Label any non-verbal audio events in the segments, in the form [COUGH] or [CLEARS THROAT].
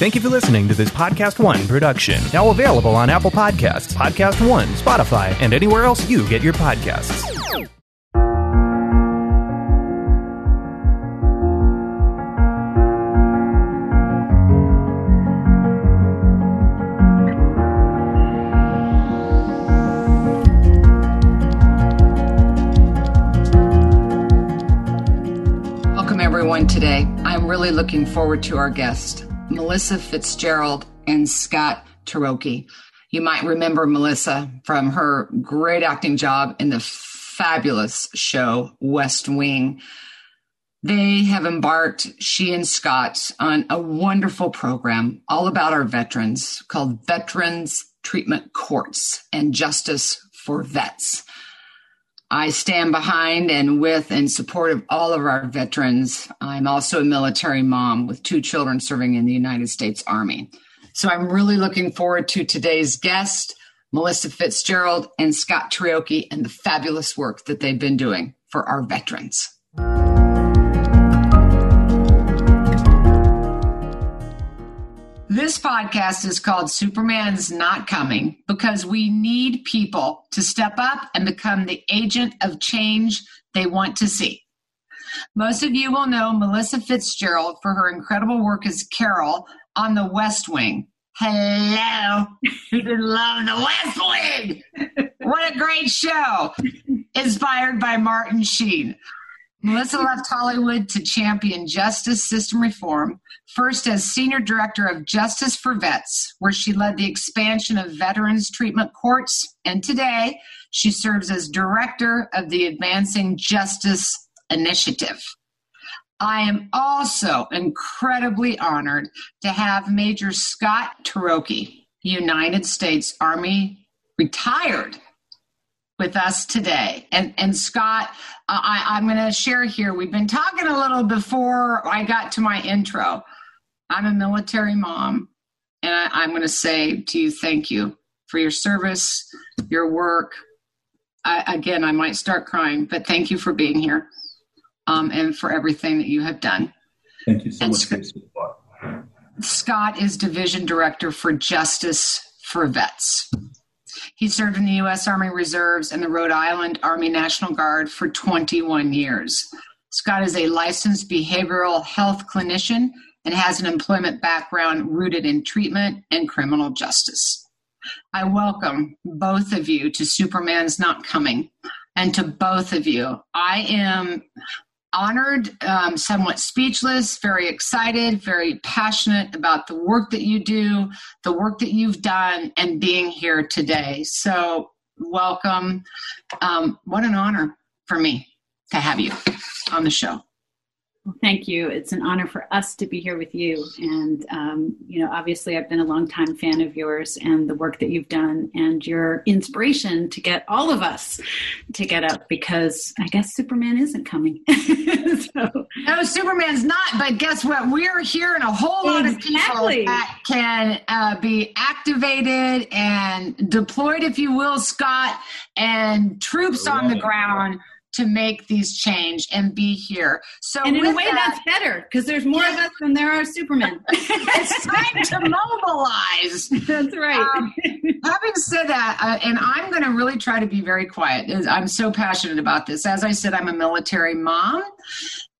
Thank you for listening to this Podcast One production. Now available on Apple Podcasts, Podcast One, Spotify, and anywhere else you get your podcasts. Welcome, everyone, today. I'm really looking forward to our guest, Melissa Fitzgerald and Scott Tirocchi. You might remember Melissa from her great acting job in the fabulous show West Wing. They have embarked, she and Scott, on a wonderful program all about our veterans called Veterans Treatment Courts and Justice for Vets. I stand behind and with and support of all of our veterans. I'm also a military mom with two children serving in the United States Army. So I'm really looking forward to today's guest, Melissa Fitzgerald and Scott Tirocchi, and the fabulous work that they've been doing for our veterans. This podcast is called Superman's Not Coming because we need people to step up and become the agent of change they want to see. Most of you will know Melissa Fitzgerald for her incredible work as Carol on The West Wing. Hello, you love The West Wing. What a great show! Inspired by Martin Sheen. Melissa left Hollywood to champion justice system reform, first as Senior Director of Justice for Vets, where she led the expansion of veterans treatment courts, and today she serves as Director of the Advancing Justice Initiative. I am also incredibly honored to have Major Scott Tirocchi, United States Army retired with us today. And and Scott, I, I'm going to share here. We've been talking a little before I got to my intro. I'm a military mom, and I, I'm going to say to you, thank you for your service, your work. I, again, I might start crying, but thank you for being here um, and for everything that you have done. Thank you so And much Sc- for your support. Scott is Division Director for Justice for Vets. He served in the U.S. Army Reserves and the Rhode Island Army National Guard for 21 years. Scott is a licensed behavioral health clinician and has an employment background rooted in treatment and criminal justice. I welcome both of you to Superman's Not Coming and to both of you. I am honored, um, somewhat speechless, very excited, very passionate about the work that you do, the work that you've done, and being here today. So, welcome. Um, what an honor for me to have you on the show. Well, thank you. It's an honor for us to be here with you. And, um, you know, obviously, I've been a longtime fan of yours and the work that you've done and your inspiration to get all of us to get up because I guess Superman isn't coming. [LAUGHS] so, No, Superman's not, but guess what? We're here and a whole lot of people that can uh, be activated and deployed, if you will, Scott, and troops on the Right. ground to make these change and be here. So, and in a way, that, that's better because there's more of us than there are Supermen. [LAUGHS] it's time to mobilize. [LAUGHS] that's right. Um, Having said that, uh, and I'm going to really try to be very quiet. I'm so passionate about this. As I said, I'm a military mom,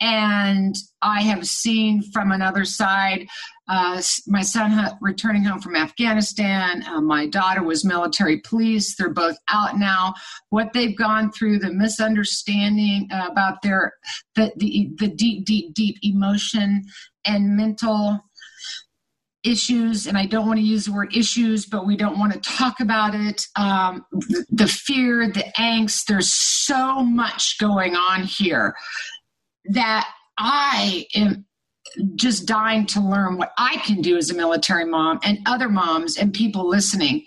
and I have seen from another side. Uh, my son returning home from Afghanistan. Uh, my daughter was military police. They're both out now. What they've gone through, the misunderstanding uh, about their the, the the deep, deep, deep emotion and mental issues, and I don't want to use the word issues, but we don't want to talk about it. Um, the fear, the angst, there's so much going on here that I am just dying to learn what I can do as a military mom and other moms and people listening.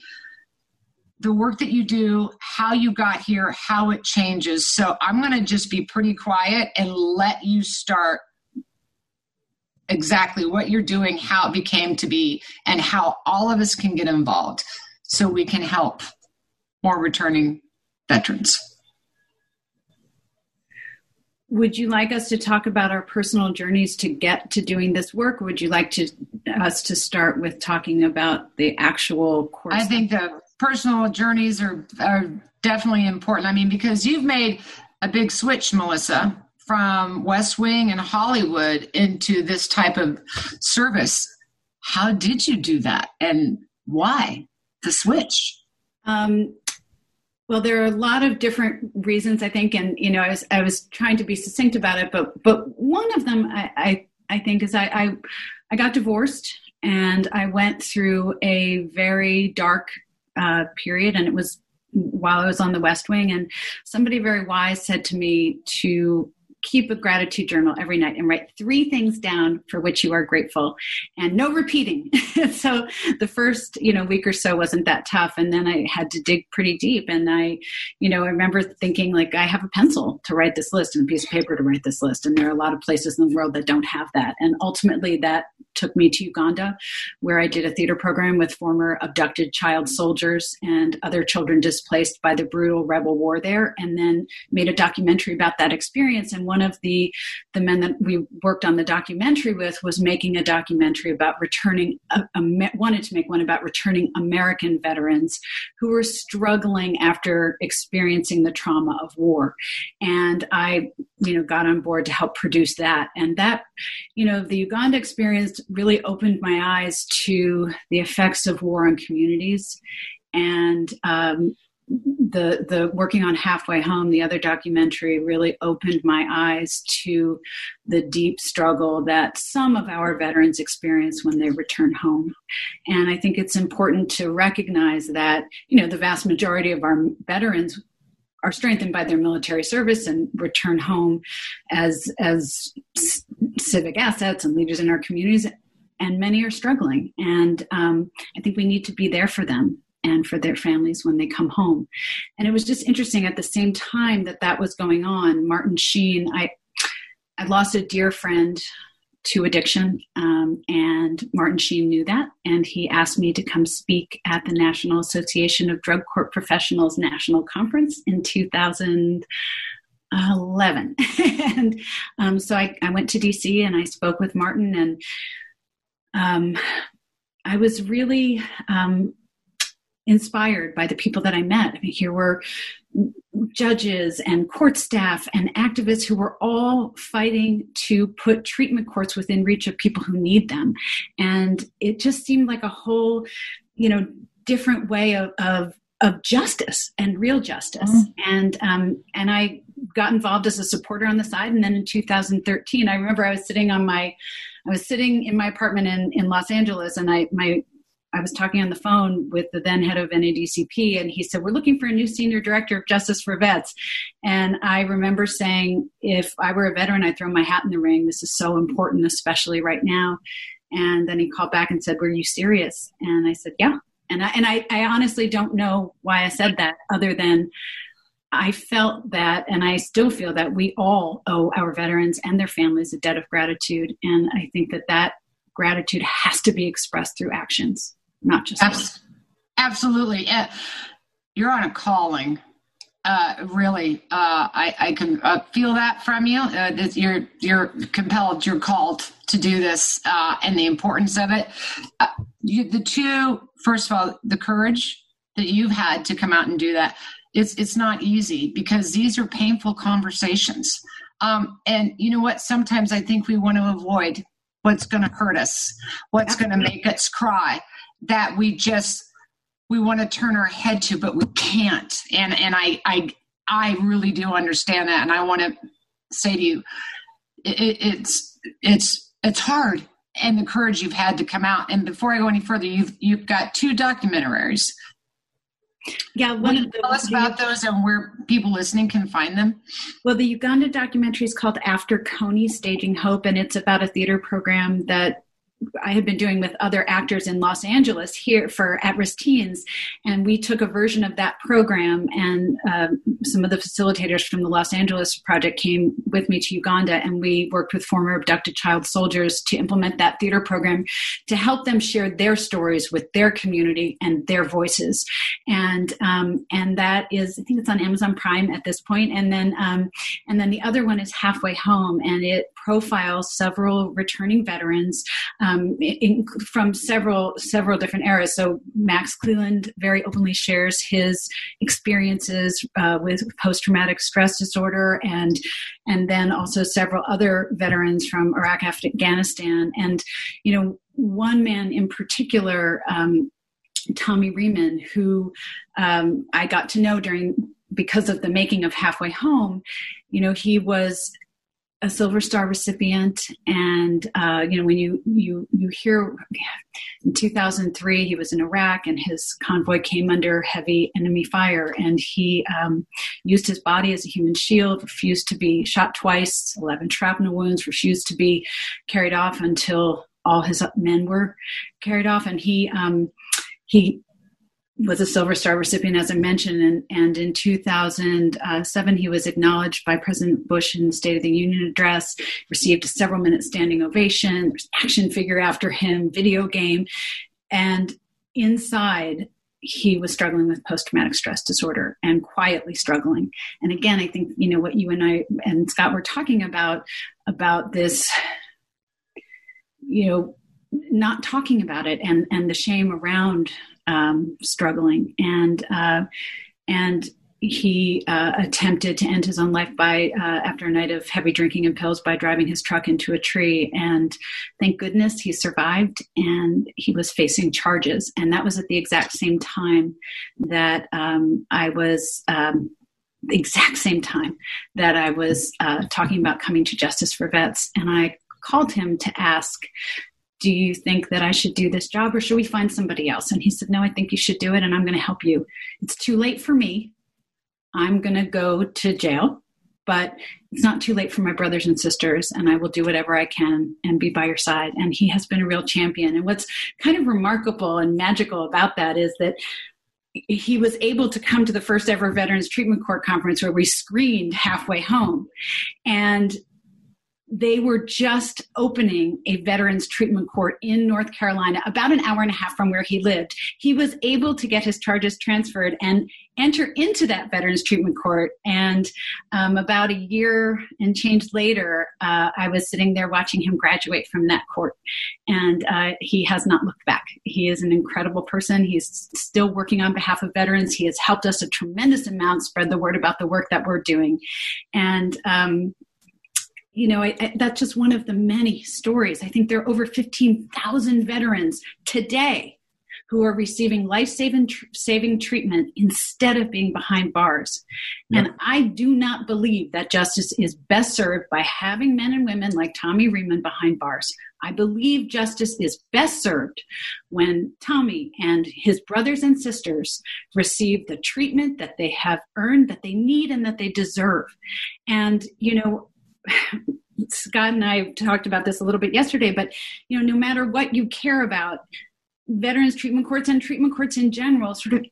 The work that you do, how you got here, how it changes. So I'm going to just be pretty quiet and let you start exactly what you're doing, how it became to be, and how all of us can get involved so we can help more returning veterans. Would you like us to talk about our personal journeys to get to doing this work? Would you like to us to start with talking about the actual course? I think the personal journeys are are definitely important. I mean, because you've made a big switch, Melissa, from West Wing and Hollywood into this type of service. How did you do that, and why the switch? Um, well, there are a lot of different reasons, I think, and you know, I was I was trying to be succinct about it, but but one of them, I I, I think, is I, I I got divorced and I went through a very dark uh, period, and it was while I was on the West Wing, and somebody very wise said to me to keep a gratitude journal every night and write three things down for which you are grateful and no repeating. [LAUGHS] So the first you know week or so wasn't that tough. And then i had to dig pretty deep. And i you know i remember thinking like i have a pencil to write this list and a piece of paper to write this list. And there are a lot of places in the world that don't have that. And ultimately that took me to uganda where i did a theater program with former abducted child soldiers and other children displaced by the brutal rebel war there and then made a documentary about that experience and one of the the men that we worked on the documentary with was making a documentary about returning a, a, wanted to make one about returning American veterans who were struggling after experiencing the trauma of war. And I you know got on board to help produce that. And that you know the Uganda experience really opened my eyes to the effects of war on communities. And um, the the working on halfway home the other documentary really opened my eyes to the deep struggle that some of our veterans experience when they return home. And i think it's important to recognize that you know the vast majority of our veterans are strengthened by their military service and return home as as civic assets and leaders in our communities and many are struggling. And um, i think we need to be there for them and for their families when they come home. And it was just interesting at the same time that that was going on. Martin Sheen, I, I lost a dear friend to addiction, um, and Martin Sheen knew that, and he asked me to come speak at the National Association of Drug Court Professionals National Conference in 2011. [LAUGHS] and um, so I, I, went to DC and I spoke with Martin, and um, I was really um, inspired by the people that I met. I mean, here were judges and court staff and activists who were all fighting to put treatment courts within reach of people who need them. And it just seemed like a whole, you know, different way of, of of justice and real justice. Mm. And um, and I got involved as a supporter on the side. And then in 2013, I remember I was sitting on my I was sitting in my apartment in, in Los Angeles, and I my I was talking on the phone with the then head of NADCP, and he said, We're looking for a new senior director of justice for vets. And I remember saying, If I were a veteran, I'd throw my hat in the ring. This is so important, especially right now. And then he called back and said, Were you serious? And I said, Yeah. And I, and I, I honestly don't know why I said that other than I felt that, and I still feel that we all owe our veterans and their families a debt of gratitude. And I think that that gratitude has to be expressed through actions not just Abs- absolutely. Yeah. You're on a calling. Uh, really, uh, I, I can uh, feel that from you. Uh, that you're you're compelled, you're called to do this, uh, and the importance of it. Uh, you, the two, first of all, the courage that you've had to come out and do that. It's it's not easy because these are painful conversations. Um, and you know what? Sometimes I think we want to avoid what's going to hurt us, what's going to make us cry that we just we want to turn our head to but we can't. And and i i i really do understand that. And i want to say to you it, it's it's it's hard and the courage you've had to come out. And before i go any further you've you've got two documentaries. Yeah, one of the, tell us about those and where people listening can find them. Well, the Uganda documentary is called After Kony Staging Hope, and it's about a theater program that I had been doing with other actors in Los Angeles here for at risk teens. And we took a version of that program, and um, some of the facilitators from the Los Angeles project came with me to Uganda, and we worked with former abducted child soldiers to implement that theater program to help them share their stories with their community and their voices. And um, and that is, I think it's on Amazon Prime at this point. And then um, and then the other one is Halfway Home, and it profiles several returning veterans um, in, from several several different eras. So Max Cleland very openly shares his experiences uh, with post traumatic stress disorder, and and then also several other veterans from Iraq, Afghanistan, and you know one man in particular. Um, Tommy Rieman, who um, I got to know during because of the making of Halfway Home, you know, he was a Silver Star recipient, and uh, you know when you you you hear in 2003 he was in Iraq and his convoy came under heavy enemy fire, and he um, used his body as a human shield, refused to be shot twice, 11 shrapnel wounds, refused to be carried off until all his men were carried off, and he um, he was a Silver Star recipient, as I mentioned, and, and in 2007 he was acknowledged by President Bush in the State of the Union address, received a several minute standing ovation, there's action figure after him, video game, and inside he was struggling with post-traumatic stress disorder and quietly struggling. And again i think you know what you and i and scott were talking about about this you know not talking about it and and the shame around um, struggling, and uh, and he uh, attempted to end his own life by uh, after a night of heavy drinking and pills by driving his truck into a tree. And thank goodness he survived and he was facing charges. And that was at the exact same time that um, i was um, the exact same time that i was uh, talking about coming to justice for vets. And i called him to ask do you think that I should do this job or should we find somebody else? And he said, No, I think you should do it and I'm going to help you. It's too late for me. I'm going to go to jail, but it's not too late for my brothers and sisters and I will do whatever I can and be by your side. And he has been a real champion. And what's kind of remarkable and magical about that is that he was able to come to the first ever Veterans Treatment Court conference where we screened halfway home. And they were just opening a veterans treatment court in North Carolina, about an hour and a half from where he lived. He was able to get his charges transferred and enter into that veterans treatment court. And um, about a year and change later, uh, I was sitting there watching him graduate from that court. And uh, he has not looked back. He is an incredible person. He's still working on behalf of veterans. He has helped us a tremendous amount spread the word about the work that we're doing. And um, you know, I, I, that's just one of the many stories. I think there are over 15,000 veterans today who are receiving life saving saving treatment instead of being behind bars. Yep. And I do not believe that justice is best served by having men and women like Tommy Rieman behind bars. I believe justice is best served when Tommy and his brothers and sisters receive the treatment that they have earned, that they need, and that they deserve. And, you know, Scott and I talked about this a little bit yesterday, but you know, no matter what you care about, veterans treatment courts and treatment courts in general sort of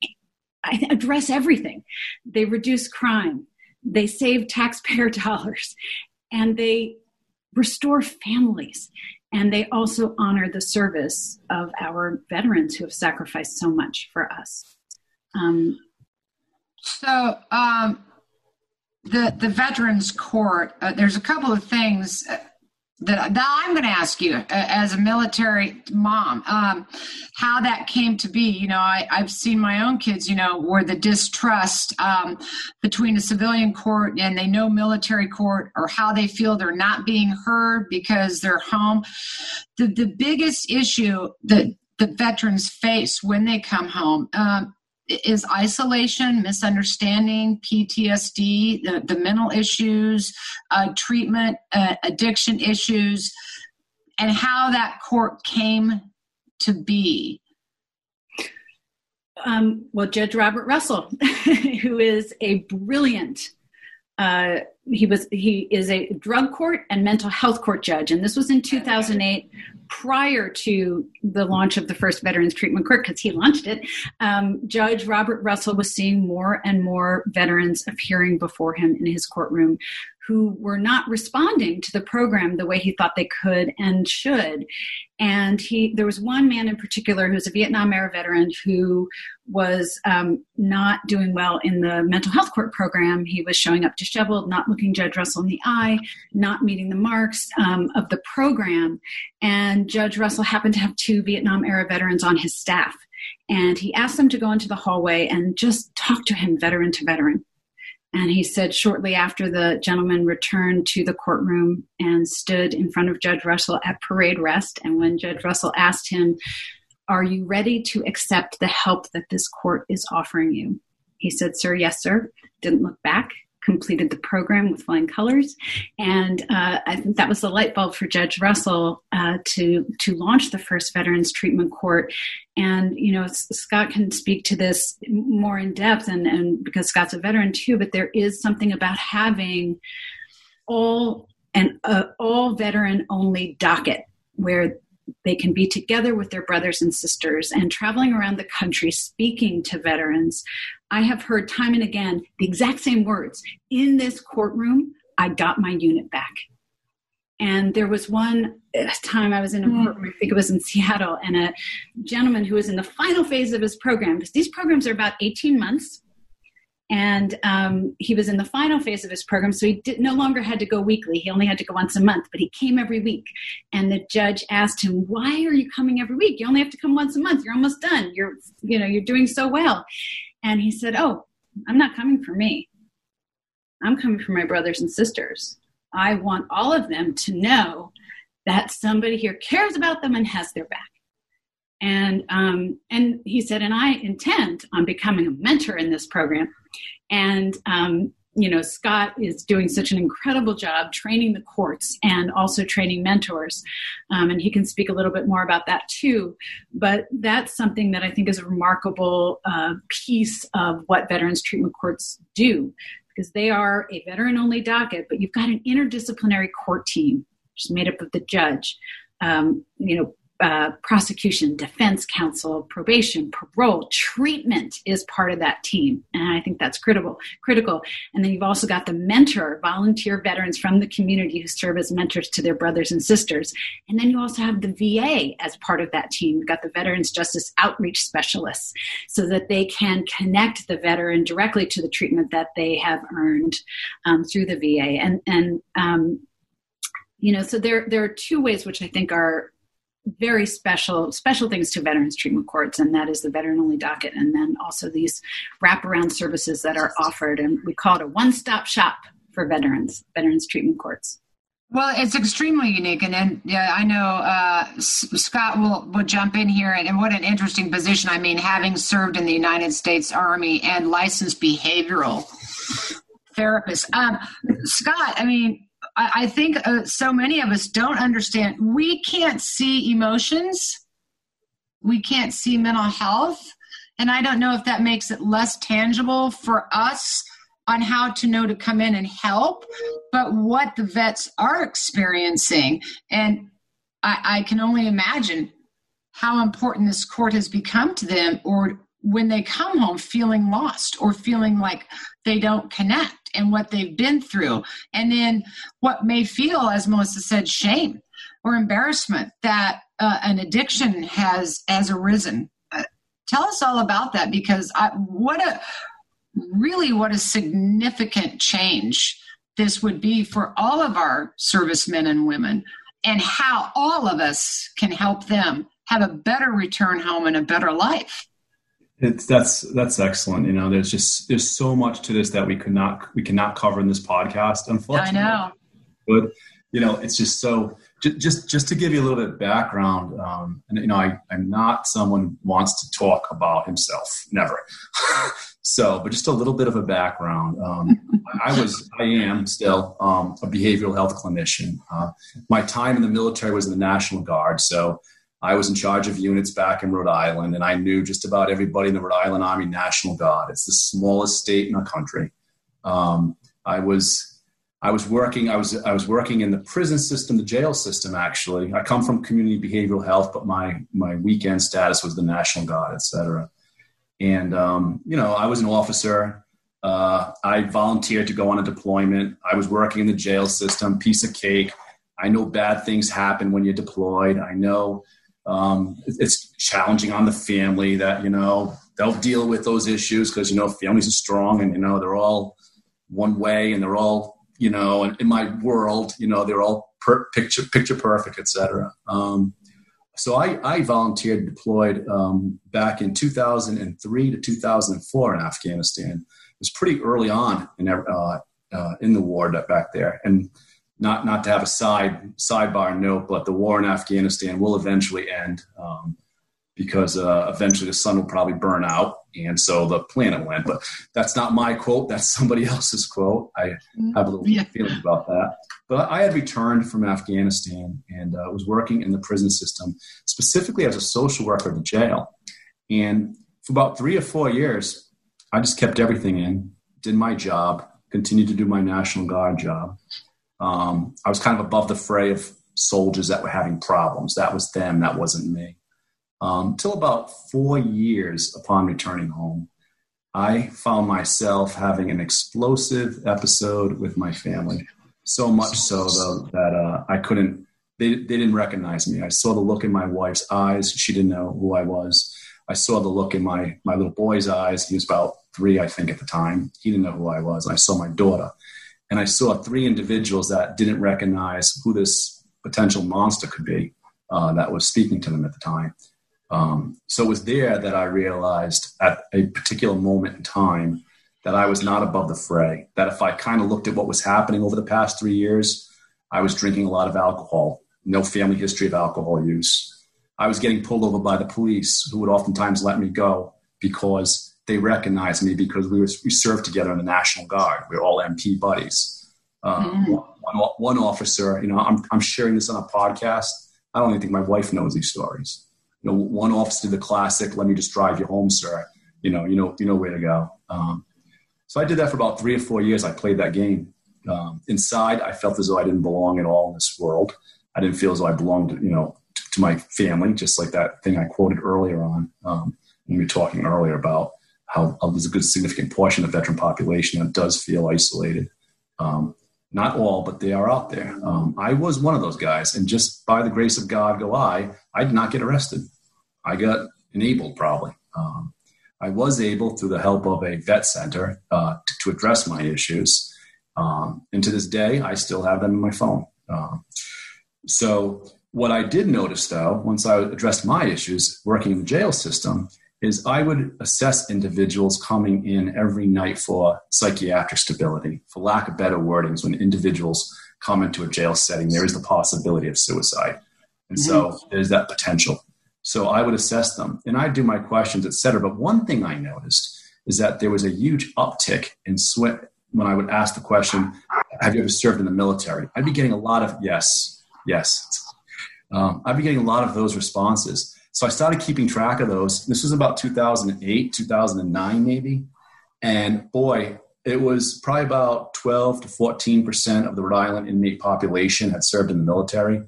address everything. They reduce crime, they save taxpayer [LAUGHS] dollars, and they restore families. And they also honor the service of our veterans who have sacrificed so much for us. Um, so, um, the the Veterans Court, uh, there's a couple of things uh, that, that I'm going to ask you uh, as a military mom, um, how that came to be. You know, I, I've seen my own kids, you know, where the distrust um, between a civilian court and they know military court or how they feel they're not being heard because they're home. The, the biggest issue that the veterans face when they come home um, is isolation, misunderstanding, PTSD, the, the mental issues, uh, treatment, uh, addiction issues, and how that court came to be? Um, well, Judge Robert Russell, [LAUGHS] who is a brilliant uh, he was he is a drug court and mental health court judge, and this was in 2008, prior to the launch of the first Veterans Treatment Court, because he launched it. Um, Judge Robert Russell was seeing more and more veterans appearing before him in his courtroom who were not responding to the program the way he thought they could and should. And he, there was one man in particular who was a Vietnam era veteran who was um, not doing well in the mental health court program. He was showing up disheveled, not looking Judge Russell in the eye, not meeting the marks um, of the program. And Judge Russell happened to have two Vietnam era veterans on his staff. And he asked them to go into the hallway and just talk to him, veteran to veteran and he said shortly after the gentleman returned to the courtroom and stood in front of Judge Russell at parade rest. And when Judge Russell asked him, Are you ready to accept the help that this court is offering you? He said, Sir, yes, sir. Didn't look back completed the program with flying colors, and uh, I think that was the light bulb for Judge Russell uh, to to launch the first Veterans Treatment Court. And you know, Scott can speak to this more in depth, and and because Scott's a veteran too. But there is something about having all an uh, all veteran only docket where they can be together with their brothers and sisters and traveling around the country speaking to veterans. I have heard time and again the exact same words in this courtroom I got my unit back. And there was one uh, time I was in a mm. courtroom, I think it was in Seattle, and a gentleman who was in the final phase of his program, because these programs are about 18 months and um, he was in the final phase of his program so he did, no longer had to go weekly. He only had to go once a month but he came every week. And the judge asked him why are you coming every week? You only have to come once a month. You're almost done. You're you know you're doing so well. And he said oh i'm not coming for me. I'm coming for my brothers and sisters. I want all of them to know that somebody here cares about them and has their back and um, and he said, and I intend on becoming a mentor in this program. And um, you know, Scott is doing such an incredible job training the courts and also training mentors. Um, and he can speak a little bit more about that too. But that's something that I think is a remarkable uh, piece of what veterans treatment courts do because they are a veteran only docket, but you've got an interdisciplinary court team, which is made up of the judge, um, you know, uh, prosecution, defense counsel, probation, parole, treatment is part of that team, and I think that's critical. Critical, and then you've also got the mentor, volunteer veterans from the community who serve as mentors to their brothers and sisters, and then you also have the VA as part of that team. You've got the Veterans Justice Outreach Specialists, so that they can connect the veteran directly to the treatment that they have earned um, through the VA, and and um, you know, so there there are two ways which I think are very special special things to veterans treatment courts and that is the veteran only docket and then also these wraparound services that are offered and we call it a one-stop shop for veterans veterans treatment courts well, it's extremely unique, and then yeah, I know uh, Scott will will jump in here, and, and, what an interesting position. I mean, having served in the United States Army and licensed behavioral therapist, um, Scott. I mean, I, I think uh, so many of us don't understand. We can't see emotions, we can't see mental health. And I don't know if that makes it less tangible for us on how to know to come in and help, but what the vets are experiencing. And I, I can only imagine how important this court has become to them or when they come home feeling lost or feeling like they don't connect and what they've been through. And then what may feel, as Melissa said, shame or embarrassment that uh, an addiction has has arisen. Uh, tell us all about that because I, what a really what a significant change this would be for all of our servicemen and women and how all of us can help them have a better return home and a better life it's that's that's excellent. You know, there's just there's so much to this that we could not we cannot cover in this podcast. Unfortunately, I know. But you know, it's just so just just, just to give you a little bit of background. Um, and you know, I I'm not someone who wants to talk about himself. Never. [LAUGHS] so, but just a little bit of a background. Um, I was I am still um, a behavioral health clinician. Uh, my time in the military was in the National Guard. So I was in charge of units back in Rhode Island, and I knew just about everybody in the Rhode Island Army National Guard. It's the smallest state in the country. Um, I was I was working. I was I was working in the prison system, the jail system. Actually, I come from community behavioral health, but my my weekend status was the National Guard, etc. And um, you know, I was an officer. Uh, I volunteered to go on a deployment. I was working in the jail system. Piece of cake. I know bad things happen when you're deployed. I know um, it's challenging on the family that you know they'll deal with those issues because you know families are strong and you know they're all one way and they're all you know, in, in my world, you know, they're all per, picture picture perfect, etc. Um, so I, I volunteered, deployed um, back in 2003 to 2004 in Afghanistan. It was pretty early on in uh, uh, in the war back there, and not not to have a side sidebar note, but the war in Afghanistan will eventually end. Um, because uh, eventually the sun will probably burn out and so the planet went but that's not my quote that's [LAUGHS] somebody else's quote i mm-hmm. have a little yeah. feeling about that but i had returned from afghanistan and uh, was working in the prison system specifically as a social worker at the jail and for about three or four years i just kept everything in did my job continued to do my national guard job um, i was kind of above the fray of soldiers that were having problems that was them that wasn't me um, till about four years upon returning home, I found myself having an explosive episode with my family. So much so, though, that uh, I couldn't, they, they didn't recognize me. I saw the look in my wife's eyes. She didn't know who I was. I saw the look in my, my little boy's eyes. He was about three, I think, at the time. He didn't know who I was. And I saw my daughter. And I saw three individuals that didn't recognize who this potential monster could be uh, that was speaking to them at the time. Um, so it was there that I realized at a particular moment in time that I was not above the fray. That if I kind of looked at what was happening over the past three years, I was drinking a lot of alcohol, no family history of alcohol use. I was getting pulled over by the police, who would oftentimes let me go because they recognized me because we, were, we served together in the National Guard. We are all MP buddies. Um, mm. one, one, officer, you know, I'm, I'm sharing this on a podcast. I don't even think my wife knows these stories you know, one officer did the classic, let me just drive you home, sir. You know, you know, you know where to go. Um, so I did that for about three or four years. I played that game. Um, inside, I felt as though I didn't belong at all in this world. I didn't feel as though I belonged, you know, to, to my family, just like that thing I quoted earlier on um, when we were talking earlier about how uh, there's a good significant portion of veteran population that does feel isolated. Um, not all, but they are out there. Um, I was one of those guys, and just by the grace of God, go I. I did not get arrested. I got enabled, probably. Um, I was able, through the help of a vet center, uh, to, to, address my issues. Um, and to this day, I still have them in my phone. Um, so, what I did notice, though, once I addressed my issues working in the jail system, is I would assess individuals coming in every night for psychiatric stability. For lack of better wordings, when individuals come into a jail setting, there is the possibility of suicide. And so mm-hmm. there's that potential. So I would assess them and I'd do my questions, et cetera. But one thing I noticed is that there was a huge uptick in sweat when I would ask the question, Have you ever served in the military? I'd be getting a lot of yes, yes. Um, I'd be getting a lot of those responses. So I started keeping track of those. This was about 2008, 2009, maybe. And boy, it was probably about 12 to 14% of the Rhode Island inmate population had served in the military.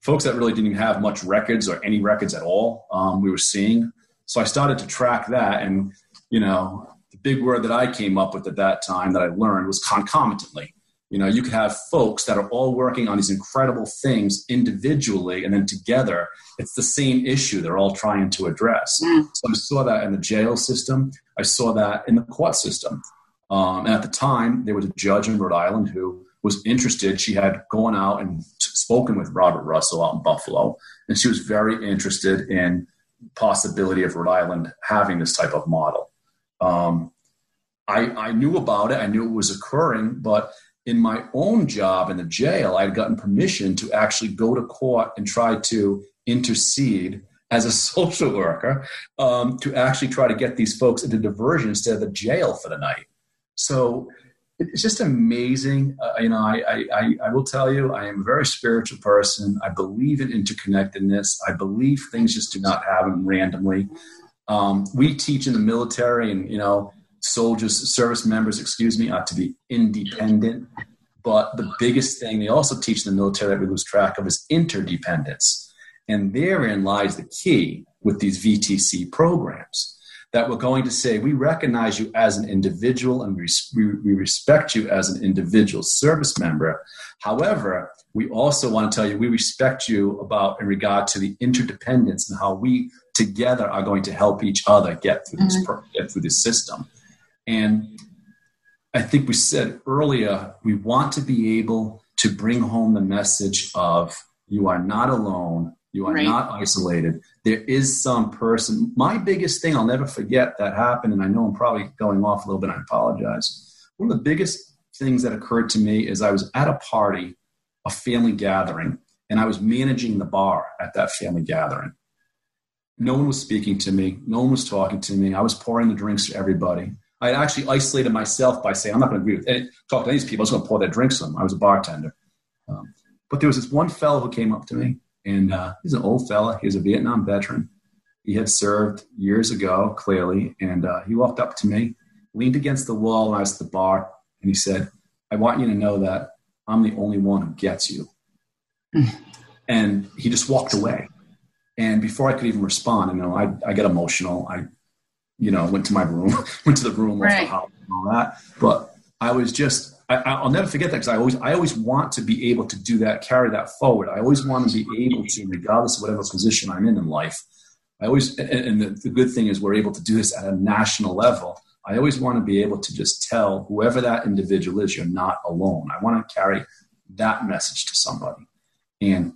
Folks that really didn't have much records or any records at all, um, we were seeing. So I started to track that. And, you know, the big word that I came up with at that time that I learned was concomitantly. You know, you could have folks that are all working on these incredible things individually, and then together, it's the same issue they're all trying to address. Mm. So I saw that in the jail system. I saw that in the court system. Um, and at the time, there was a judge in Rhode Island who was interested. She had gone out and spoken with Robert Russell out in Buffalo, and she was very interested in possibility of Rhode Island having this type of model. Um, I, I knew about it. I knew it was occurring, but in my own job in the jail, I had gotten permission to actually go to court and try to intercede as a [LAUGHS] social worker um, to actually try to get these folks into diversion instead of the jail for the night. So it's just amazing. Uh, you know, I, I, I will tell you, I am a very spiritual person. I believe in interconnectedness. I believe things just do not happen randomly. Um, we teach in the military, and you know, soldiers, service members, excuse me, ought to be independent. But the biggest thing they also teach in the military that we lose track of is interdependence. And therein lies the key with these VTC programs that we're going to say, we recognize you as an individual and we, we respect you as an individual service member. However, we also want to tell you we respect you about in regard to the interdependence and how we together are going to help each other get through mm-hmm. get through this system. And I think we said earlier we want to be able to bring home the message of you are not alone, you are right. not isolated. There is some person. My biggest thing I'll never forget that happened, and I know I'm probably going off a little bit. I apologize. One of the biggest things that occurred to me is I was at a party, a family gathering, and I was managing the bar at that family gathering. No one was speaking to me. No one was talking to me. I was pouring the drinks to everybody. I actually isolated myself by saying, I'm not going to agree with any, talk to these people. I was going to pour their drinks to them. I was a bartender. Um, but there was this one fellow who came up to me, and uh, he's an old fella. He was a Vietnam veteran. He had served years ago, clearly, and uh, he walked up to me, leaned against the wall when I was at the bar, and he said, I want you to know that I'm the only one who gets you. and he just walked away. And before I could even respond, you know, I, I get emotional. I, you know, went to my room, [LAUGHS] went to the room, right. the house, and all that. But I was just, I, will never forget that because I always, I always want to be able to do that, carry that forward. I always want to be able to, regardless of whatever position I'm in in life. I always, and, and the, the good thing is we're able to do this at a national level. I always want to be able to just tell whoever that individual is, you're not alone. I want to carry that message to somebody. And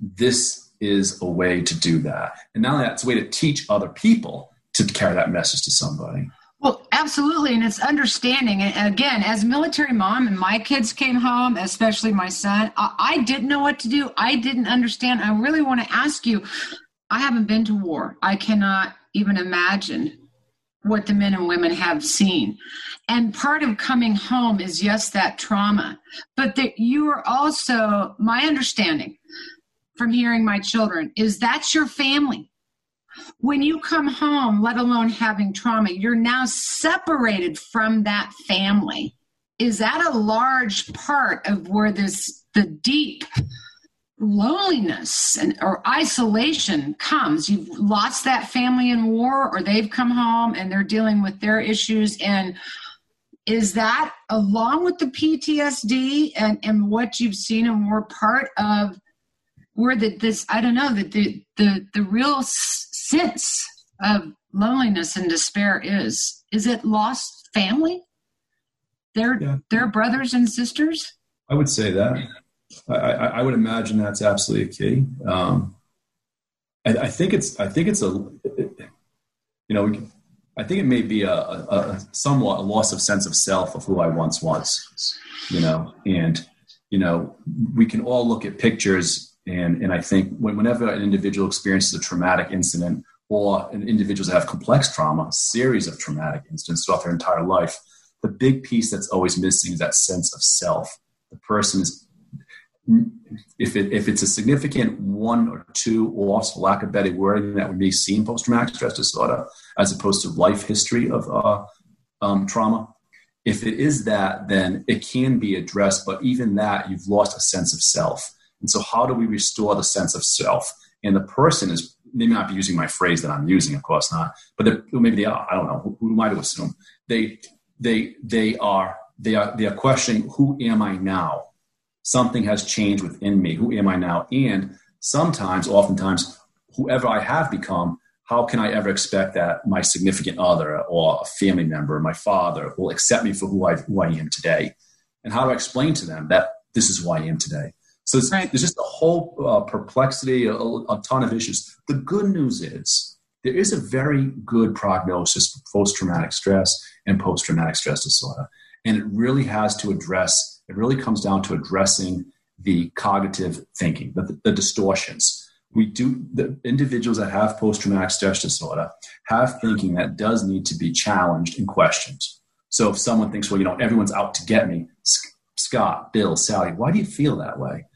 this is a way to do that. And not only that, it's a way to teach other people to carry that message to somebody. Well, absolutely. And it's understanding. And again, as military mom and my kids came home, especially my son, I, I didn't know what to do. I didn't understand. I really want to ask you I haven't been to war. I cannot even imagine what the men and women have seen. And part of coming home is, yes, that trauma, but that you are also, my understanding, from hearing my children is that's your family. When you come home, let alone having trauma, you're now separated from that family. Is that a large part of where this the deep loneliness and or isolation comes? You've lost that family in war, or they've come home and they're dealing with their issues and is that along with the PTSD and, and what you've seen and more part of where that this I don't know that the the the real sense of loneliness and despair is is it lost family? Their yeah. their brothers and sisters? I would say that. I i, I would imagine that's absolutely key. Um, I, I, think it's i think it's a you know i think it may be a, a, a somewhat a loss of sense of self of who i once was you know and you know we can all look at pictures and, and I think when, whenever an individual experiences a traumatic incident or an individuals that have complex trauma, series of traumatic incidents throughout their entire life, the big piece that's always missing is that sense of self. The person is, if, it, if it's a significant one or two for lack of better wording, that would be seen post traumatic stress disorder, as opposed to life history of uh, um, trauma, if it is that, then it can be addressed. But even that, you've lost a sense of self. And so, how do we restore the sense of self? And the person is maybe not be using my phrase that I'm using, of course not, but maybe they are. I don't know. Who, who am I to assume? They they they are they are they are questioning who am I now? Something has changed within me. Who am I now? And sometimes, oftentimes, whoever I have become, how can I ever expect that my significant other or a family member, my father, will accept me for who I, who I am today? And how do I explain to them that this is who I am today? So right. there's just a whole uh, perplexity, a, a, ton of issues. The good news is there is a very good prognosis for post traumatic stress and post traumatic stress disorder. And it really has to address, it really comes down to addressing the cognitive thinking, the, the distortions. We do, the individuals that have post traumatic stress disorder have thinking that does need to be challenged and questioned. So if someone thinks, well, you know, everyone's out to get me, Scott, Bill, Sally, why do you feel that way?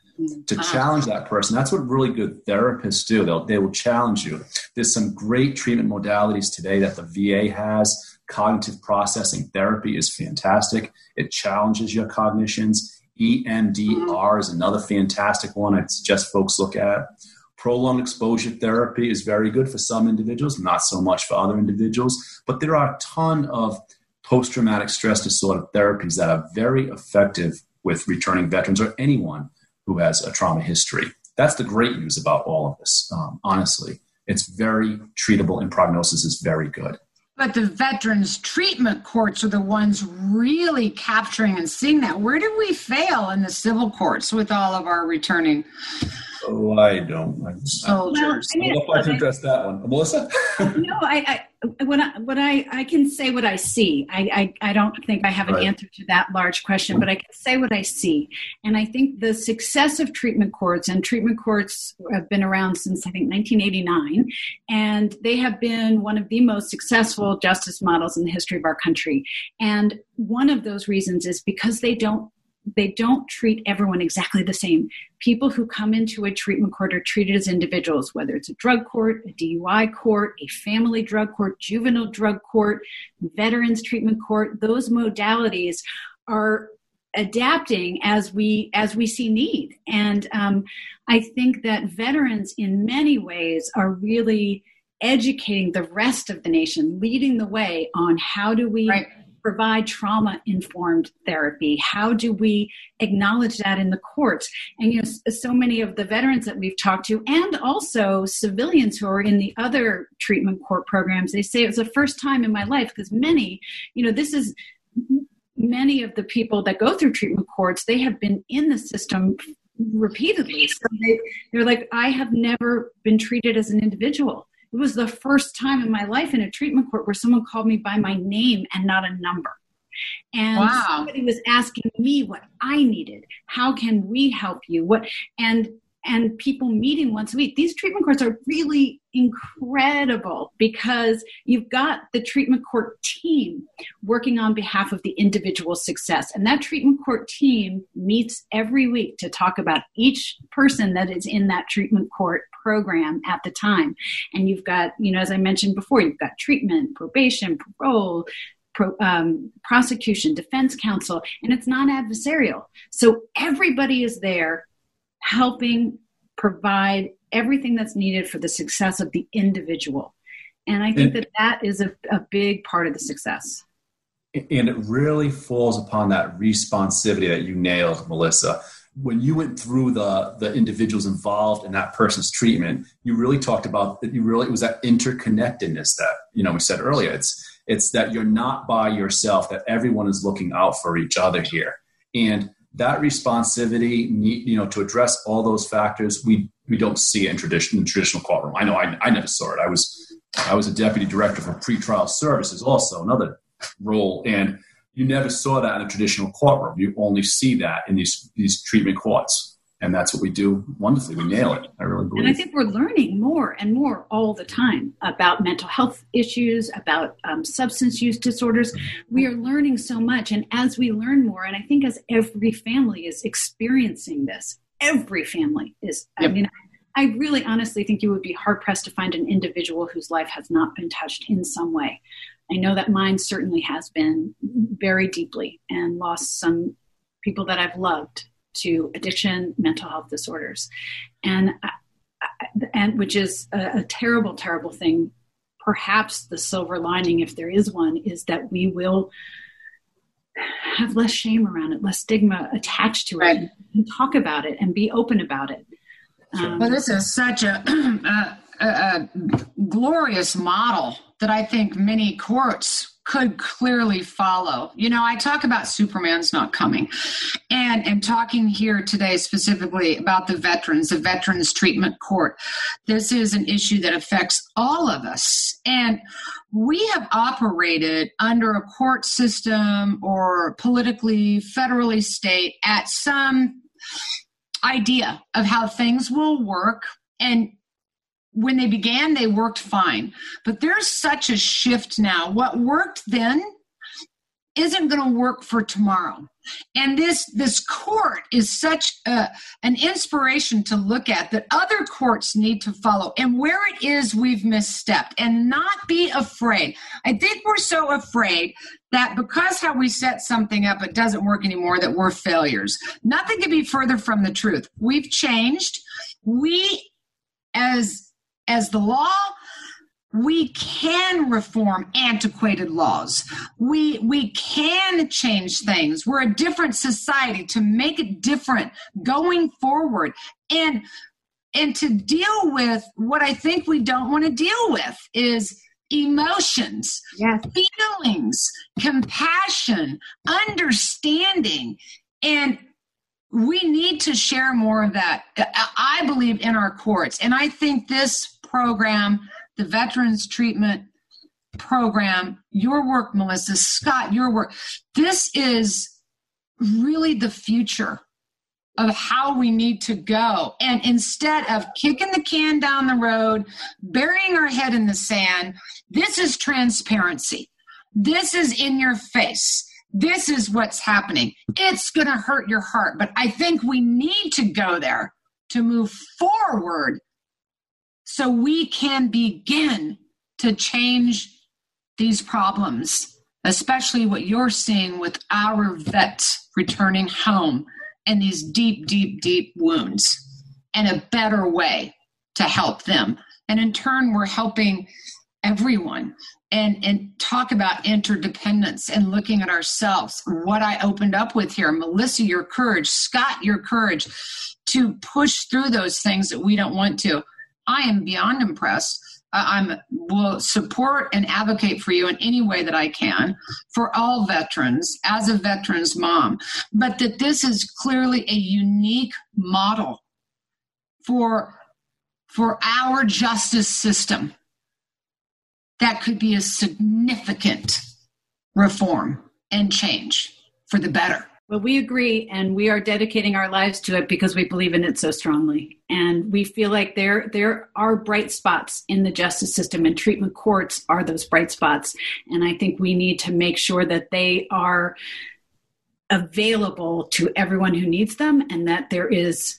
To challenge that person. That's what really good therapists do. They'll, they will challenge you. There's some great treatment modalities today that the VA has. Cognitive processing therapy is fantastic. It challenges your cognitions. EMDR is another fantastic one I'd suggest folks look at. Prolonged exposure therapy is very good for some individuals, not so much for other individuals. But there are a ton of post traumatic stress disorder therapies that are very effective with returning veterans or anyone who has a trauma history. That's the great news about all of this, um, honestly. It's very treatable and prognosis is very good. But the veterans treatment courts are the ones really capturing and seeing that. Where did we fail in the civil courts with all of our returning Oh, I don't. I'm soldiers. Oh, well, I, mean, I to address that one, Melissa. [LAUGHS] no, I, I, what I, what I, I can say what I see. I, I, I don't think I have an right. answer to that large question, but I can say what I see. And I think the success of treatment courts and treatment courts have been around since I think 1989, and they have been one of the most successful justice models in the history of our country. And one of those reasons is because they don't they don't treat everyone exactly the same. People who come into a treatment court are treated as individuals, whether it's a drug court, a DUI court, a family drug court, juvenile drug court, veterans treatment court. Those modalities are adapting as we as we see need and um, i think that veterans in many ways are really educating the rest of the nation leading the way on how do we right provide trauma informed therapy? How do we acknowledge that in the courts? And you know, so many of the veterans that we've talked to, and also civilians who are in the other treatment court programs, they say it was the first time in my life because many, you know, this is many of the people that go through treatment courts, they have been in the system repeatedly. So they, they're like, I have never been treated as an individual. It was the first time in my life in a treatment court where someone called me by my name and not a number. And wow. somebody was asking me what I needed. How can we help you? What and and people meeting once a week. These treatment courts are really incredible because you've got the treatment court team working on behalf of the individual success. And that treatment court team meets every week to talk about each person that is in that treatment court program at the time. And you've got, you know, as I mentioned before, you've got treatment, probation, parole, Pro, um, prosecution, defense counsel, and it's non adversarial. So everybody is there helping provide everything that's needed for the success of the individual. And I think and, that that is a, a big part of the success. And it really falls upon that responsivity that you nailed, Melissa. When you went through the, the individuals involved in that person's treatment, you really talked about that you really it was that interconnectedness that you know we said earlier. It's it's that you're not by yourself, that everyone is looking out for each other here. And that responsivity, need, you know, to address all those factors, we we don't see in traditional traditional courtroom. I know I, I never saw it. I was I was a deputy director for pretrial services, also another role, and you never saw that in a traditional courtroom. You only see that in these these treatment courts and that's what we do wonderfully. We nail it. I really believe. And I think we're learning more and more all the time about mental health issues, about um, substance use disorders. We are learning so much, and as we learn more, and I think as every family is experiencing this, every family is. Yep. I mean, I really honestly think you would be hard pressed to find an individual whose life has not been touched in some way. I know that mine certainly has been very deeply and lost some people that I've loved to addiction, mental health disorders, and and which is a, a terrible, terrible thing. Perhaps the silver lining, if there is one, is that we will have less shame around it, less stigma attached to it, right. and talk about it and be open about it. Um, well, this is such [CLEARS THROAT] a, a, a, glorious model that I think many courts could clearly follow. You know, I talk about Superman's not coming. And and talking here today specifically about the veterans, the Veterans Treatment Court. This is an issue that affects all of us. And we have operated under a court system or politically, federally state at some idea of how things will work and when they began, they worked fine. But there's such a shift now. What worked then isn't going to work for tomorrow. And this this court is such a, an inspiration to look at that other courts need to follow. And where it is we've misstepped. And not be afraid. I think we're so afraid that because how we set something up it doesn't work anymore that we're failures. Nothing could be further from the truth. We've changed. We as as the law we can reform antiquated laws. We we can change things. We're a different society to make it different going forward. And and to deal with what i think we don't want to deal with is emotions yes. feelings compassion understanding. And we need to share more of that i believe in our courts. And i think this program the Veterans Treatment Program, your work, Melissa, Scott, your work. This is really the future of how we need to go. And instead of kicking the can down the road, burying our head in the sand, this is transparency. This is in your face. This is what's happening. It's going to hurt your heart, but I think we need to go there to move forward so we can begin to change these problems, especially what you're seeing with our vets returning home and these deep, deep, deep wounds, and a better way to help them. And in turn, we're helping everyone. And and talk about interdependence and looking at ourselves. What i opened up with here melissa your courage scott your courage to push through those things that we don't want to I am beyond impressed. I'm will support and advocate for you in any way that I can for all veterans as a veterans mom, but that this is clearly a unique model for for our justice system that could be a significant reform and change for the better. Well, we agree, and we are dedicating our lives to it because we believe in it so strongly. And we feel like there there are bright spots in the justice system, and treatment courts are those bright spots. And I think we need to make sure that they are available to everyone who needs them, and that there is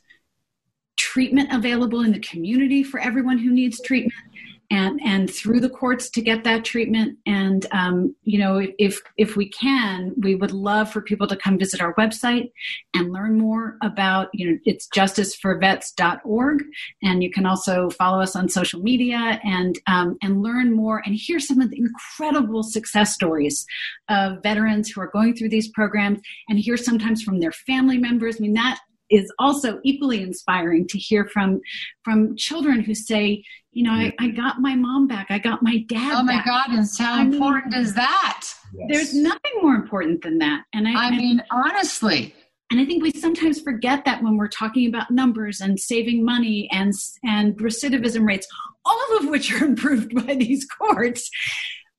treatment available in the community for everyone who needs treatment and and through the courts to get that treatment. And um, you know if if we can we would love for people to come visit our website and learn more about you know it's justiceforvets.org and you can also follow us on social media and um, and learn more and hear some of the incredible success stories of veterans who are going through these programs and hear sometimes from their family members. I mean that is also equally inspiring to hear from from children who say you know I, I got my mom back. I got my dad oh my back. god and how I important mean, is that? There's nothing more important than that and i, I mean honestly. And i think we sometimes forget that when we're talking about numbers and saving money and and recidivism rates all of which are [LAUGHS] improved by these courts.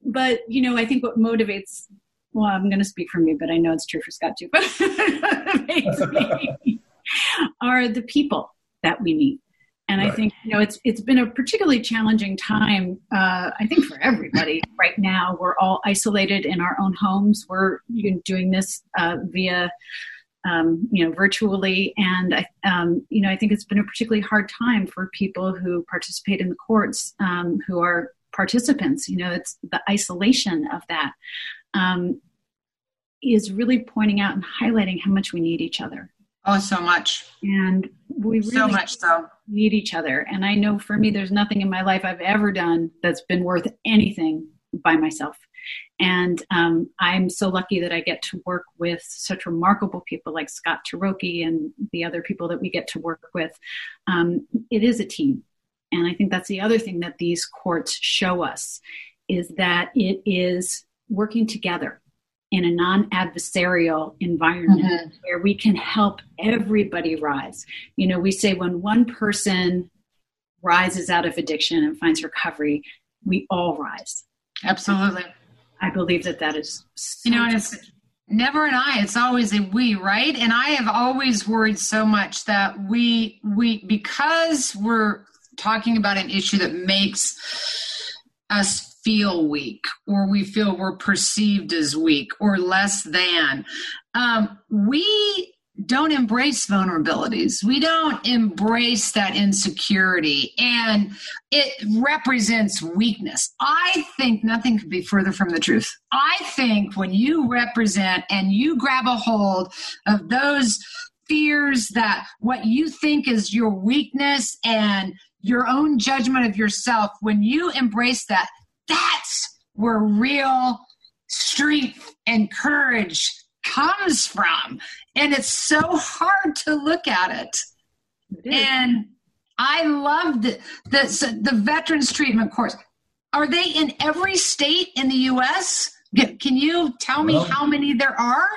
But you know i think what motivates well i'm going to speak for me but i know it's true for scott too but [LAUGHS] [LAUGHS] [LAUGHS] are the people that we meet. And right. I think you know it's it's been a particularly challenging time. Uh, I think for everybody [LAUGHS] right now. We're all isolated in our own homes. We're doing this uh, via um, you know virtually, and I, um, you know I think it's been a particularly hard time for people who participate in the courts, um, who are participants. You know, it's the isolation of that um, is really pointing out and highlighting how much we need each other. Oh, so much. And we really so much so need each other. And I know for me, there's nothing in my life I've ever done that's been worth anything by myself. And um, I'm so lucky that I get to work with such remarkable people like Scott Tirocchi and the other people that we get to work with. Um, it is a team. And I think that's the other thing that these courts show us is that it is working together in a non adversarial environment mm-hmm. where we can help everybody rise. You know, we say when one person rises out of addiction and finds recovery, we all rise. Absolutely. I believe that that is. So you know, it's never an I, it's always a we, right? And I have always worried so much that we, we, because we're talking about an issue that makes us feel weak or we feel we're perceived as weak or less than. Um, we don't embrace vulnerabilities. We don't embrace that insecurity, and it represents weakness. I think nothing could be further from the truth. I think when you represent and you grab a hold of those fears that what you think is your weakness and your own judgment of yourself, when you embrace that, that's where real strength and courage comes from. And it's so hard to look at it. it and I loved the, the, the veterans treatment course. Are they in every state in the U.S.? Can you tell me well, how many there are?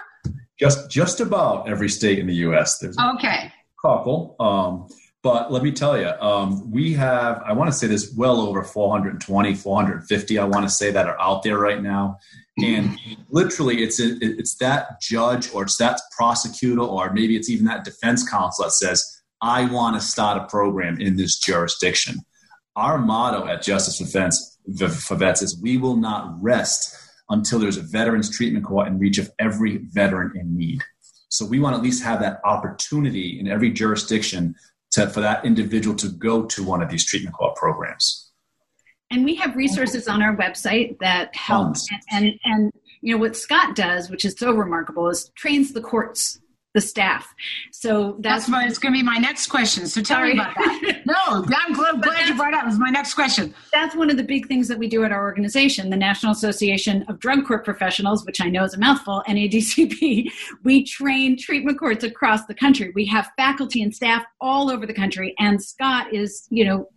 Just just about every state in the U.S. There's okay. a couple. Um, but let me tell you, um, we have, I want to say this well over 420, 450, I want to say that are out there right now. And literally, it's a, it's that judge or it's that prosecutor or maybe it's even that defense counsel that says, I want to start a program in this jurisdiction. Our motto at Justice for Vets, for Vets is we will not rest until there's a veterans treatment court in reach of every veteran in need. So we want to at least have that opportunity in every jurisdiction to, for that individual to go to one of these treatment court programs. And we have resources on our website that help. And, and, and you know what Scott does, which is so remarkable, is trains the courts the staff. So that's, that's it's going to be my next question. So tell Sorry. me about that. [LAUGHS] no, I'm glad, glad you brought up. This is my next question. That's one of the big things that we do at our organization, the National Association of Drug Court Professionals, which I know is a mouthful, NADCP. [LAUGHS] We train treatment courts across the country. We have faculty and staff all over the country, and Scott is, you know,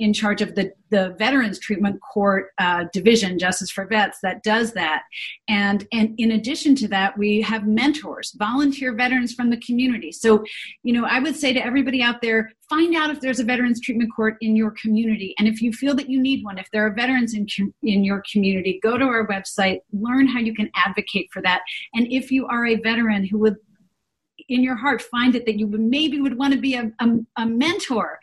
in charge of the, the Veterans Treatment Court uh, Division, Justice for Vets, that does that. And, and in addition to that, we have mentors, volunteer veterans from the community. So, you know, I would say to everybody out there, find out if there's a Veterans Treatment Court in your community. And if you feel that you need one, if there are veterans in, in your community, go to our website, learn how you can advocate for that. And if you are a veteran who would in your heart find it that you maybe would want to be a, a, a mentor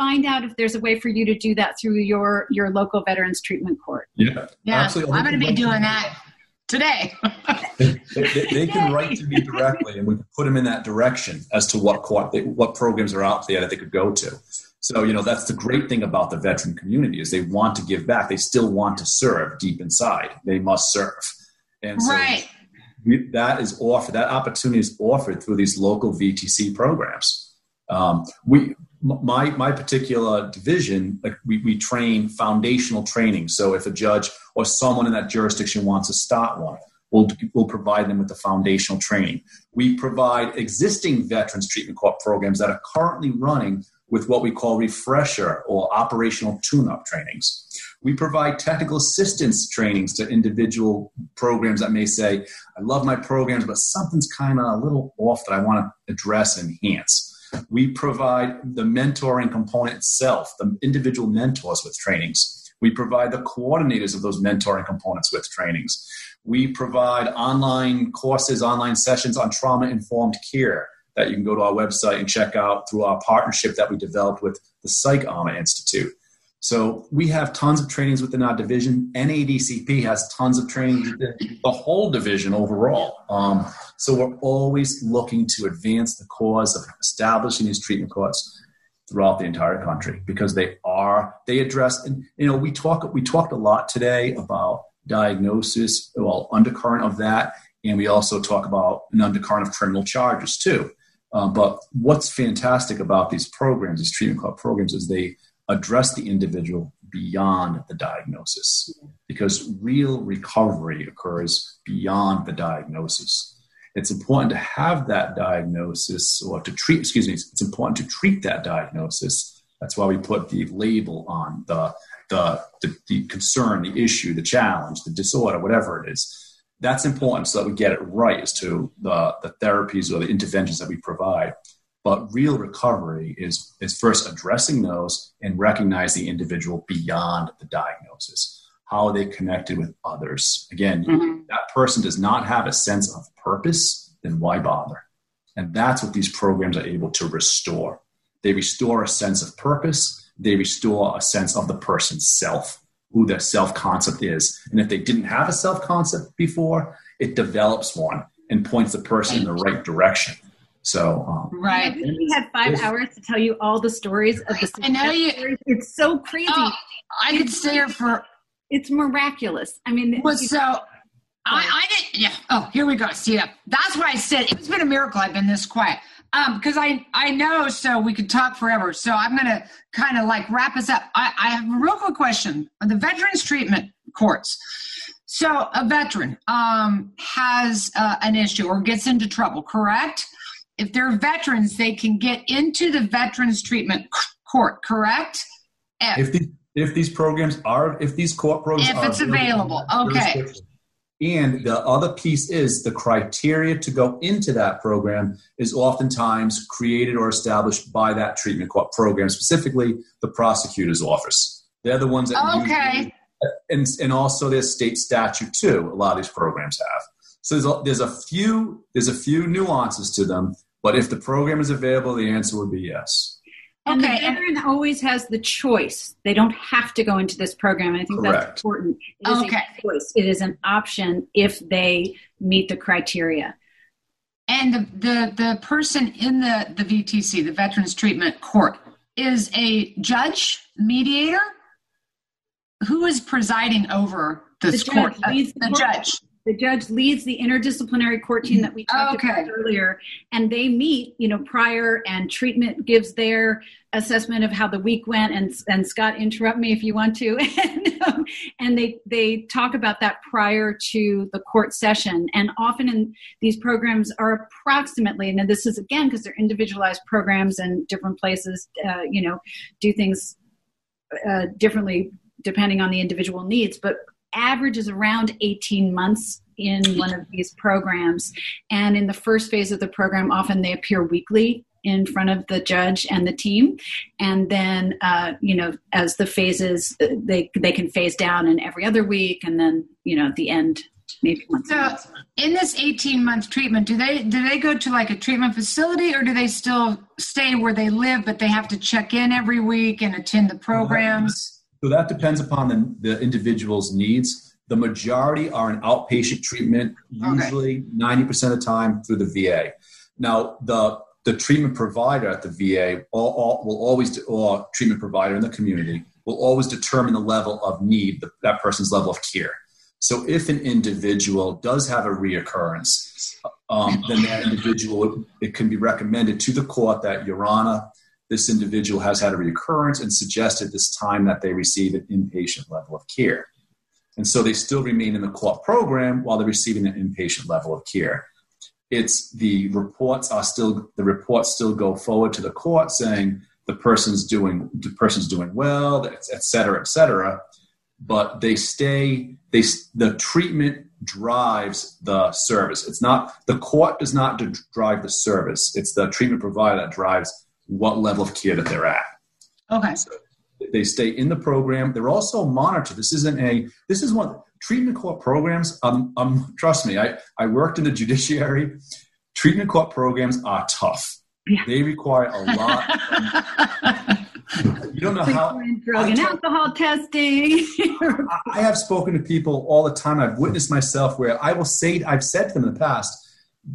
find out if there's a way for you to do that through your your local veterans treatment court. Yeah, yeah. Absolutely. I'm going to be doing that today. they, they, they, can write to me directly, and we can put them in that direction as to what what programs are out there that they could go to. So you know that's the great thing about the veteran community is they want to give back. They still want to serve deep inside. They must serve, and so right. that is offered. That opportunity is offered through these local VTC programs. Um, we my my particular division like we, we train foundational training. So if a judge or someone in that jurisdiction wants to start one we'll, we'll provide them with the foundational training. We provide existing veterans treatment programs that are currently running with what we call refresher or operational tune-up trainings. We provide technical assistance trainings to individual programs that may say i love my programs but something's kind of a little off that i want to address and enhance we provide the mentoring component itself, the individual mentors with trainings. We provide the coordinators of those mentoring components with trainings. We provide online courses, online sessions on trauma informed care that you can go to our website and check out through our partnership that we developed with the PsychArmor Institute. So we have tons of trainings within our division. NADCP has tons of training within the whole division overall. Um, so we're always looking to advance the cause of establishing these treatment courts throughout the entire country because they are they address and you know we talk we talked a lot today about diagnosis, well undercurrent of that, and we also talk about an undercurrent of criminal charges too. Um, but what's fantastic about these programs, these treatment court programs, is they address the individual beyond the diagnosis because real recovery occurs beyond the diagnosis. It's important to have that diagnosis or to treat, excuse me, it's important to treat that diagnosis. That's why we put the label on the, the, the, the concern, the issue, the challenge, the disorder, whatever it is. That's important so that we get it right as to the, the therapies or the interventions that we provide. But real recovery is, is first addressing those and recognize the individual beyond the diagnosis. How are they connected with others? Again, mm-hmm. that person does not have a sense of purpose, then why bother? And that's what these programs are able to restore. They restore a sense of purpose, they restore a sense of the person's self. who their self concept is. And if they didn't have a self concept before, it develops one and points the person in the right direction. So, um, right. We had five hours to tell you all the stories of the. I know you. Stories. It's so crazy. Oh, I could stay here for. It's miraculous. I mean, well, so I, I didn't. Yeah. Oh, here we go. See that? That's why I said it's been a miracle. I've been this quiet. Um, because I I know, so we could talk forever. So I'm gonna kind of like wrap us up. I, I have a real quick question on the veterans treatment courts. So a veteran um, has uh, an issue or gets into trouble, correct? If they're veterans, they can get into the veterans treatment court, correct? If, if, if these programs are, if these court programs if it's available, okay. And the other piece is the criteria to go into that program is oftentimes created or established by that treatment court program, specifically the prosecutor's office. They're the ones that okay. And, and also there's state statute too. A lot of these programs have. So there's a, there's a few there's a few nuances to them, but if the program is available, the answer would be yes. And okay. the veteran always has the choice. They don't have to go into this program. I think Correct. that's important. It is okay. a choice. It is an option if they meet the criteria. And the, the, the person in the, the VTC, the Veterans Treatment Court, is a judge, mediator? Who is presiding over this the court? Uh, the, the judge. The judge leads the interdisciplinary court team that we talked okay. about earlier, and they meet, you know, prior and treatment gives their assessment of how the week went. And and Scott, interrupt me if you want to. [LAUGHS] and, um, and they they talk about that prior to the court session. And often in these programs are approximately, and this is again because they're individualized programs and different places, uh, you know, do things uh, differently depending on the individual needs, but average is around 18 months in one of these programs. And in the first phase of the program, often they appear weekly in front of the judge and the team. And then uh, you know as the phases they they can phase down in every other week and then you know at the end maybe once so in this 18 month treatment do they do they go to like a treatment facility or do they still stay where they live but they have to check in every week and attend the programs so that depends upon the, the individual's needs. The majority are an outpatient treatment, usually okay. 90% of the time through the VA. Now, the the treatment provider at the VA all, all, will always, or treatment provider in the community, will always determine the level of need, the, that person's level of care. So if an individual does have a reoccurrence, um, then that individual, it can be recommended to the court that Your Honor, this individual has had a recurrence and suggested this time that they receive an inpatient level of care. And so they still remain in the court program while they're receiving an inpatient level of care. It's the reports are still the reports still go forward to the court saying the person's doing the person's doing well, et cetera, et cetera. But they stay. They the treatment drives the service. It's not the court does not drive the service. It's the treatment provider that drives what level of care that they're at. Okay. So they stay in the program. They're also monitored. This isn't a. This is one treatment court programs. Um, um, trust me, I I worked in the judiciary. Treatment court programs are tough. Yeah. They require a lot. [LAUGHS] you don't know how drug and alcohol testing. I have spoken to people all the time. I've witnessed myself where I will say I've said to them in the past,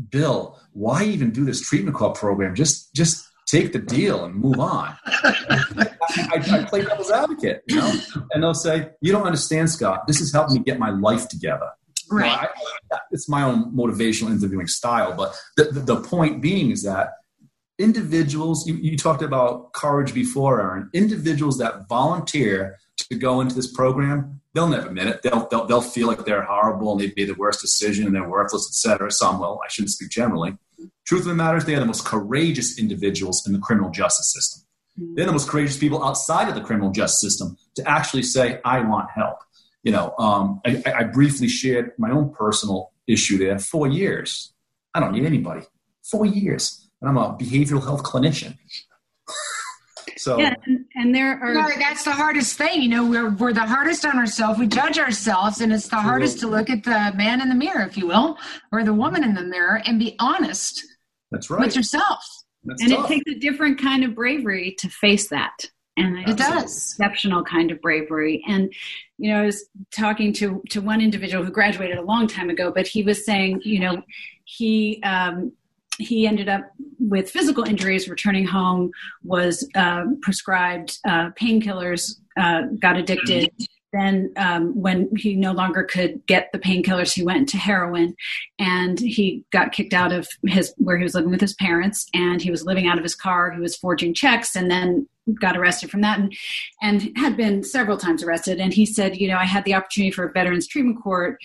Bill, why even do this treatment court program? Just just take the deal and move on. [LAUGHS] I, I, play devil's advocate, you know, and they'll say, "You don't understand, Scott. This has helped me get my life together." Right. I, it's my own motivational interviewing style, but the, the, the point being is that individuals. You, you talked about courage before, Erin. Individuals that volunteer to go into this program, they'll never admit it. They'll, they'll, they'll feel like they're horrible and they'd be the worst decision and they're worthless, etc. Some will. I shouldn't speak generally. Truth of the matter is, they are the most courageous individuals in the criminal justice system. Mm-hmm. They're the most courageous people outside of the criminal justice system to actually say, "I want help." You know, um, I, I briefly shared my own personal issue there. Four years. I don't need anybody. Four years, and I'm a behavioral health clinician. [LAUGHS] So yeah, and, and there are no, that's the hardest thing. You know, we're we're the hardest on ourselves. We judge ourselves, and it's the hardest to look at the man in the mirror, if you will, or the woman in the mirror, and be honest. That's right. With yourself. That's and tough. it takes a different kind of bravery to face that. and it does exceptional kind of bravery and you know i was talking to to one individual who graduated a long time ago but he was saying you know he um, he ended up with physical injuries returning home was uh, prescribed uh, painkillers uh, got addicted then um, when he no longer could get the painkillers he went to heroin and he got kicked out of his where he was living with his parents and he was living out of his car. He was forging checks and then got arrested from that and and had been several times arrested. And he said you know i had the opportunity for a veterans treatment court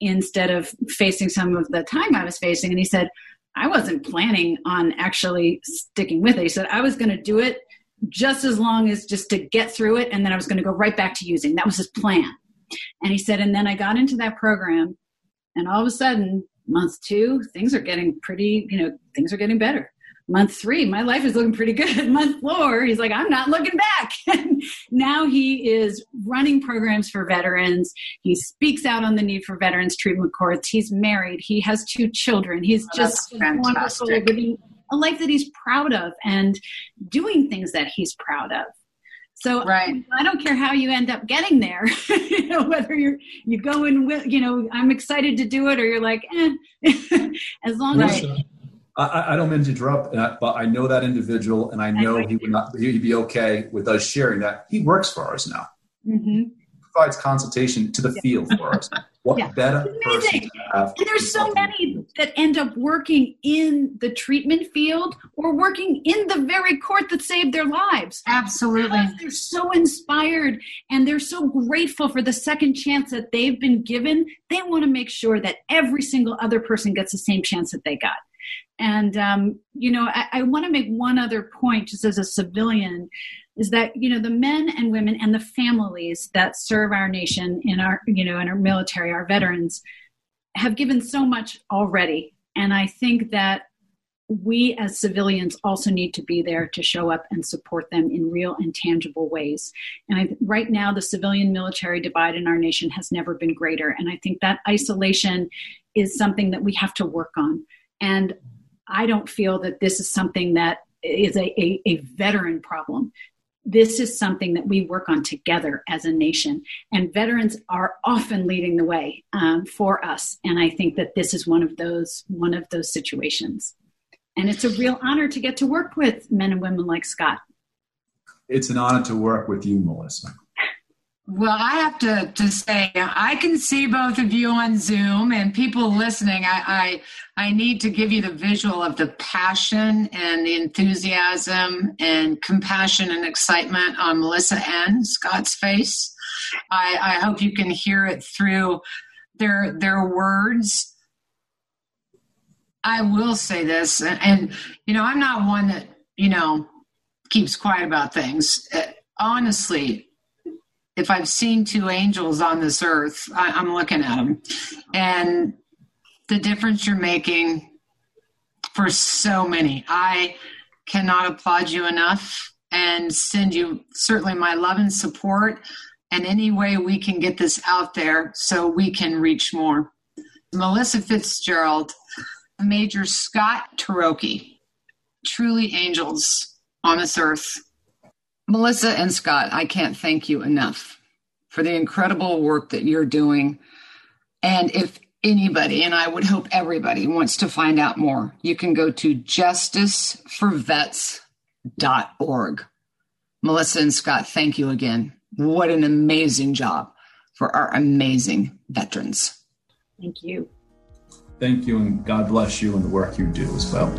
instead of facing some of the time i was facing. And he said i wasn't planning on actually sticking with it. He said i was going to do it just as long as just to get through it and then I was going to go right back to using. That was his plan. And he said, and then I got into that program and all of a sudden, month two, things are getting pretty, you know, things are getting better. Month three, my life is looking pretty good. [LAUGHS] Month four, he's like, I'm not looking back. [LAUGHS] now he is running programs for veterans. He speaks out on the need for veterans treatment courts. He's married. He has two children. He's oh, just wonderful living a life that he's proud of and doing things that he's proud of. So right. I don't care how you end up getting there, [LAUGHS] you know, whether you're you go in with, you know, I'm excited to do it, or you're like, eh. [LAUGHS] as long right. as. I, I, don't mean to interrupt, but I know that individual, and I know he would not. He'd be okay with us sharing that. He works for us now. Mm-hmm. Provides consultation to the yeah. field for us. [LAUGHS] What yeah. better person to have? And there's so many that end up working in the treatment field or working in the very court that saved their lives. Absolutely. Because they're so inspired and they're so grateful for the second chance that they've been given. They want to make sure that every single other person gets the same chance that they got. And, um, you know, I, I want to make one other point just as a civilian is that you know the men and women and the families that serve our nation in our you know in our military our veterans have given so much already and i think that we as civilians also need to be there to show up and support them in real and tangible ways. And I, right now, the civilian military divide in our nation has never been greater. And I think that isolation is something that we have to work on. And I don't feel that this is something that is a, a, a veteran problem this is something that we work on together as a nation. And veterans are often leading the way um, for us. And I think that this is one of those one of those situations. And it's a real honor to get to work with men and women like Scott. It's an honor to work with you, Melissa. Well, I have to, to say, I can see both of you on Zoom and people listening. I, I, I need to give you the visual of the passion and the enthusiasm and compassion and excitement on Melissa and Scott's face. I, I hope you can hear it through their, their words. I will say this, and, and you know, I'm not one that, you know, keeps quiet about things. Uh, honestly, if I've seen two angels on this earth, I, am looking at them. And the difference you're making for so many. I cannot applaud you enough and send you certainly my love and support and any way we can get this out there so we can reach more. Melissa Fitzgerald, Major Scott Tirocchi, truly angels on this earth. Melissa and Scott, I can't thank you enough for the incredible work that you're doing. And if anybody, and I would hope everybody wants to find out more, you can go to justiceforvets.org. Melissa and Scott, thank you again. What an amazing job for our amazing veterans. Thank you. Thank you, and God bless you and the work you do as well.